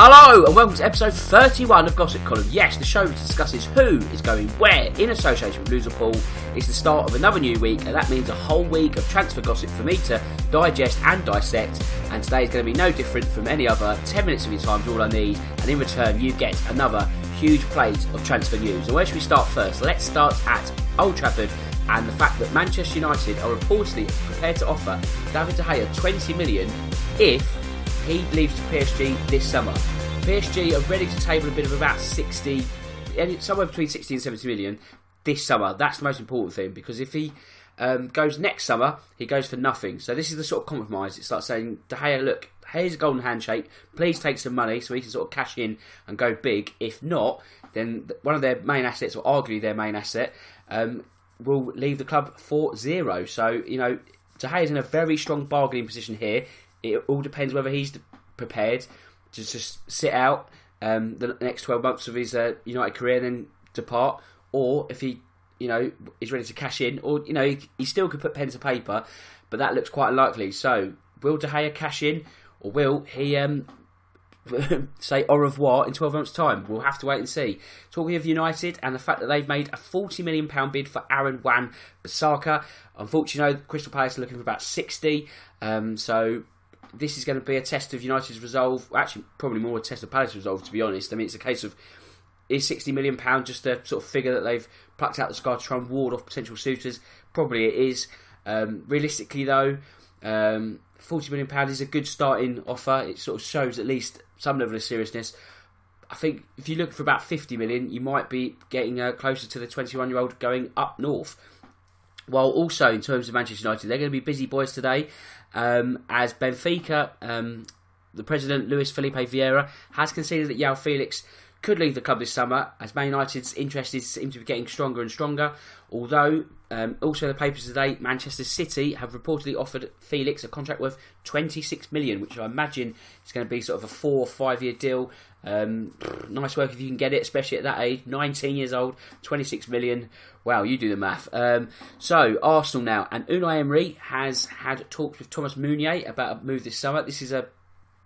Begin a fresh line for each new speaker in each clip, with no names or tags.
Hello and welcome to episode 31 of Gossip Column. Yes, the show which discusses who is going where in association with Loserpool. It's the start of another new week, and that means a whole week of transfer gossip for me to digest and dissect. And today is going to be no different from any other. 10 minutes of your time is all I need, and in return, you get another huge plate of transfer news. And where should we start first? Let's start at Old Trafford and the fact that Manchester United are reportedly prepared to offer David De Gea 20 million if he leaves to PSG this summer. PSG are ready to table a bid of about 60, somewhere between 60 and 70 million this summer. That's the most important thing because if he um, goes next summer, he goes for nothing. So this is the sort of compromise. It's like saying, De Gea, look, here's a golden handshake. Please take some money so he can sort of cash in and go big. If not, then one of their main assets, or arguably their main asset, um, will leave the club for zero. So, you know, De Gea is in a very strong bargaining position here it all depends whether he's prepared to just sit out um, the next 12 months of his uh, United career and then depart, or if he, you know, is ready to cash in, or you know, he, he still could put pen to paper, but that looks quite unlikely. So, will De Gea cash in, or will he um, say au revoir in 12 months' time? We'll have to wait and see. Talking of United and the fact that they've made a £40 million bid for Aaron Wan Bissaka. Unfortunately, Crystal Palace are looking for about 60 um, so this is going to be a test of United's resolve. Actually, probably more a test of Palace's resolve, to be honest. I mean, it's a case of is sixty million pound just a sort of figure that they've plucked out the sky to try and ward off potential suitors? Probably it is. Um, realistically, though, um, forty million pound is a good starting offer. It sort of shows at least some level of seriousness. I think if you look for about fifty million, you might be getting uh, closer to the twenty-one-year-old going up north. While also in terms of Manchester United, they're going to be busy boys today um, as Benfica, um, the president Luis Felipe Vieira has conceded that João Felix could leave the club this summer, as Man United's interested seem to be getting stronger and stronger. Although, um, also the papers today, Manchester City have reportedly offered Felix a contract worth 26 million, which I imagine is going to be sort of a four or five year deal. Um, nice work if you can get it, especially at that age, 19 years old, 26 million. Wow, you do the math. Um, so Arsenal now, and Unai Emery has had talks with Thomas Meunier about a move this summer. This is a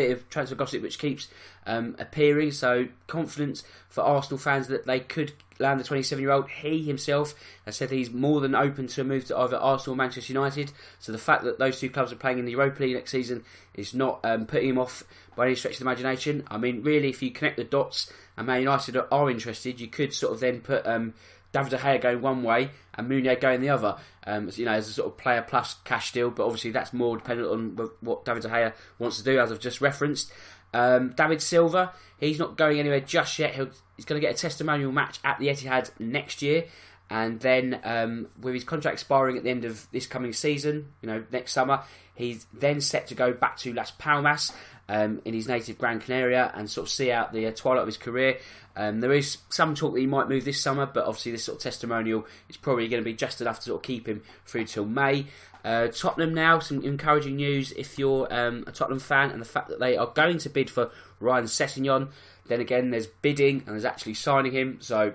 bit of transfer gossip which keeps um, appearing. So confidence for Arsenal fans that they could land the 27-year-old. He himself has said he's more than open to a move to either Arsenal or Manchester United. So the fact that those two clubs are playing in the Europa League next season is not um, putting him off by any stretch of the imagination. I mean, really, if you connect the dots and Man United are, interested, you could sort of then put um, David De Gea going one way and Meunier going the other. Um, you know, as a sort of player plus cash deal, but obviously that's more dependent on what David De Gea wants to do, as I've just referenced. Um, David Silva, he's not going anywhere just yet. He'll, he's going to get a testimonial match at the Etihad next year, and then um, with his contract expiring at the end of this coming season, you know, next summer, He's then set to go back to Las Palmas um, in his native Gran Canaria and sort of see out the uh, twilight of his career. Um, there is some talk that he might move this summer, but obviously this sort of testimonial is probably going to be just enough to sort of keep him through till May. Uh, Tottenham now, some encouraging news if you're um, a Tottenham fan, and the fact that they are going to bid for Ryan Sessegnon. Then again, there's bidding and there's actually signing him, so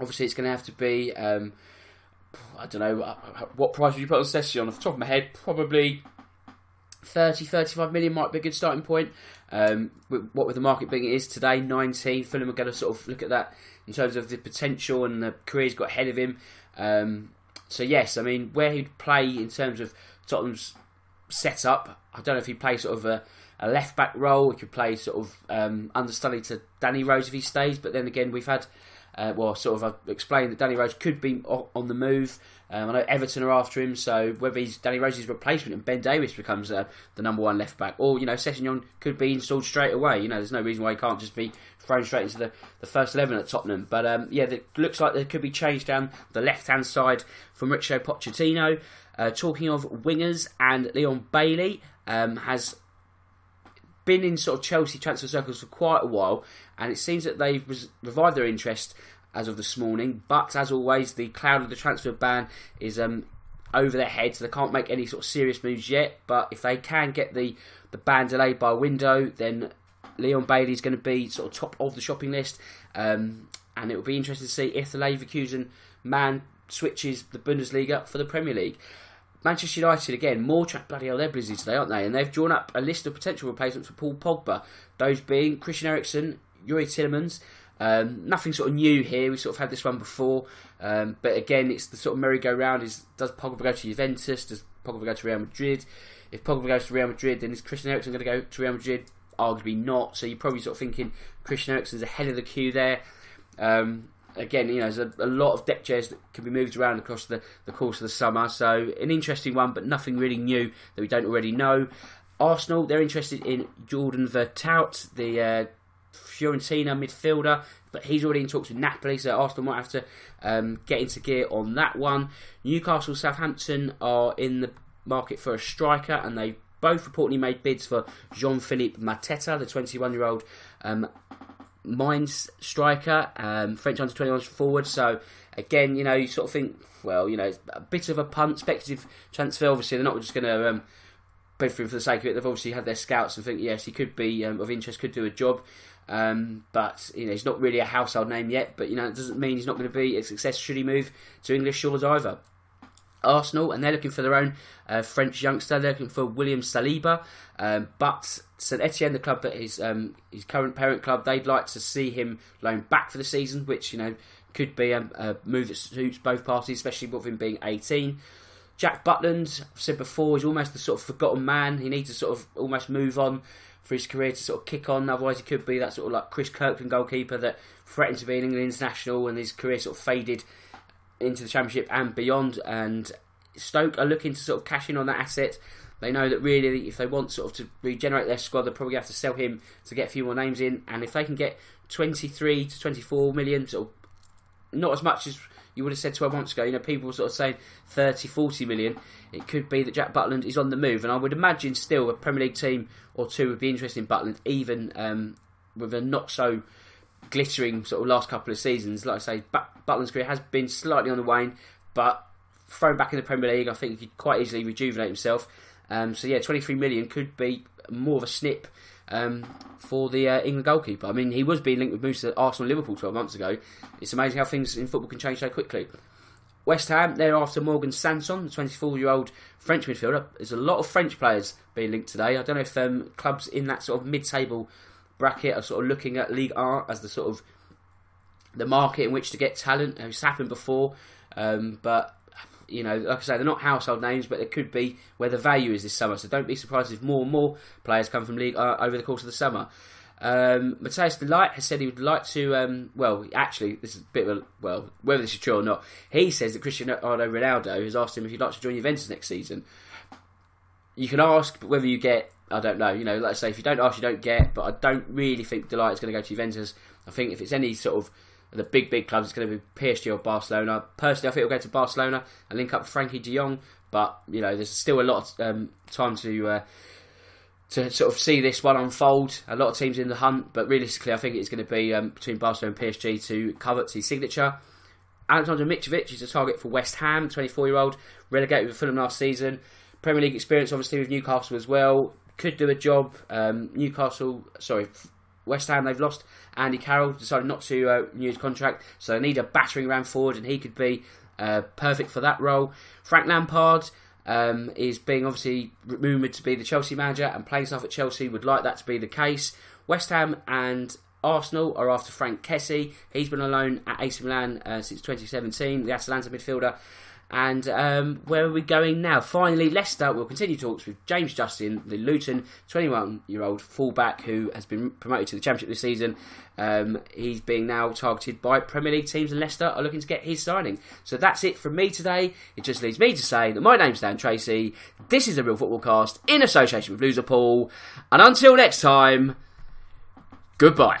obviously it's going to have to be. Um, I don't know uh, what price would you put on Sessegnon off the top of my head. Probably 30, 35 million might be a good starting point. Um, what with the market being it is today, 19, Fulham are going to sort of look at that in terms of the potential and the career he's got ahead of him. Um, so yes, I mean where he'd play in terms of Tottenham's setup, I don't know if he'd play sort of a, a left back role. He could play sort of um, understudy to Danny Rose if he stays. But then again, we've had uh, well, sort of I've explained that Danny Rose could be on the move. Um, I know Everton are after him, so whether he's Danny Rose's replacement and Ben Davies becomes uh, the number one left back, or you know Sessegnon could be installed straight away. You know, there's no reason why he can't just be thrown straight into the, the first eleven at Tottenham. But um, yeah, it looks like there could be change down the left hand side from Mauricio Pochettino. Uh, talking of wingers and Leon Bailey um, has been in sort of Chelsea transfer circles for quite a while, and it seems that they've revived their interest as of this morning. But as always, the cloud of the transfer ban is um, over their heads. They can't make any sort of serious moves yet. But if they can get the the ban delayed by a window, then Leon Bailey is going to be sort of top of the shopping list. Um, and it will be interesting to see if the Leverkusen man switches the Bundesliga for the Premier League. Manchester United again, more track bloody hell, they're busy today, aren't they? And they've drawn up a list of potential replacements for Paul Pogba. Those being Christian Eriksen, Youri Tielemans, um, nothing sort of new here. We sort of had this one before, um, but again, it's the sort of merry-go-round. Is does Pogba go to Juventus? Does Pogba go to Real Madrid? If Pogba goes to Real Madrid, then is Christian Eriksen going to go to Real Madrid? Arguably not. So you're probably sort of thinking Christian Eriksen's ahead of the queue there. Um, again, you know, there's a, a, lot of deck chairs that can be moved around across the, the course of the summer. So an interesting one, but nothing really new that we don't already know. Arsenal, they're interested in Jordan Veretout, the uh, Fiorentina midfielder, but he's already in talks with Napoli, so Arsenal might have to um, get into gear on that one. Newcastle, Southampton are in the market for a striker, and they both reportedly made bids for Jean Philippe Mateta, the 21 year old um, Mainz striker, um, French under 21 forward. So, again, you know, you sort of think, well, you know, it's a bit of a punt, speculative transfer. Obviously, they're not just going to um, for him for the sake of it. They've obviously had their scouts and think, yes, he could be um, of interest, could do a job. Um, but you know he's not really a household name yet. But you know it doesn't mean he's not going to be a success should he move to English shores either. Arsenal, and they're looking for their own uh, French youngster. They're looking for William Saliba, um, but St Etienne, the club that his um, his current parent club, they'd like to see him loaned back for the season, which you know could be a, a move that suits both parties, especially with him being 18. Jack Butland, I've said before, is almost the sort of forgotten man. He needs to sort of almost move on for his career to sort of kick on. Otherwise, he could be that sort of like Chris Kirkland goalkeeper that threatened to be an England international, and his career sort of faded into the Championship and beyond. And Stoke are looking to sort of cash in on that asset. They know that really, if they want sort of to regenerate their squad, they're probably have to sell him to get a few more names in. And if they can get 23 to 24 million, sort of not as much as you would have said 12 months ago, you know, people were sort of saying 30, 40 million. It could be that Jack Butland is on the move. And I would imagine still a Premier League team or two would be interested in Butland, even um, with a not so glittering sort of last couple of seasons. Like I say, but- Butland's career has been slightly on the wane, but thrown back in the Premier League, I think he could quite easily rejuvenate himself. Um, so yeah, 23 million could be more of a snip um, for the uh, England goalkeeper. I mean, he was being linked with moves to Arsenal Liverpool 12 months ago. It's amazing how things in football can change so quickly. West Ham, they're after Morgan Sanson, the 24 year old French midfielder. There's a lot of French players being linked today. I don't know if um, clubs in that sort of mid table bracket are sort of looking at League R as the sort of the market in which to get talent. It's happened before, um, but you know, like I say, they're not household names, but it could be where the value is this summer. So don't be surprised if more and more players come from League R over the course of the summer. Um, Matthijs de Ligt has said he would like to. Um, well, actually, this is a bit of a well, whether this is true or not. He says that Cristiano Ronaldo has asked him if he'd like to join Juventus next season. You can ask, whether you get, I don't know. You know, let's say if you don't ask, you don't get. But I don't really think De Ligt is going to go to Juventus. I think if it's any sort of the big, big clubs, it's going to be PSG or Barcelona. Personally, I think it'll go to Barcelona and link up Frenkie de Jong. But, you know, there's still a lot of um, time to uh, to sort of see this one unfold. A lot of teams in the hunt, but realistically, I think it's going to be um, between Barcelona and PSG to cover his signature. Alexander Mitrovic is a target for West Ham, 24 year old, relegated with Fulham last season. Premier League experience, obviously, with Newcastle as well. Could do a job. Um, Newcastle, sorry, West Ham, they've lost Andy Carroll, decided not to uh, renew his contract, so they need a battering ram forward, and he could be uh, perfect for that role. Frank Lampard um, is being obviously rumoured to be the Chelsea manager, and playing stuff at Chelsea would like that to be the case. West Ham and Arsenal are after Franck Kessie. He's been alone at AC Milan uh, since 2017, the Atalanta midfielder. And um, where are we going now? Finally, Leicester will continue talks with James Justin, the Luton 21 year old fullback who has been promoted to the Championship this season. Um, he's being now targeted by Premier League teams, and Leicester are looking to get his signing. So that's it from me today. It just leaves me to say that my name's Dan Tracy. This is the Real Football Cast in association with Loserpool. And until next time, goodbye.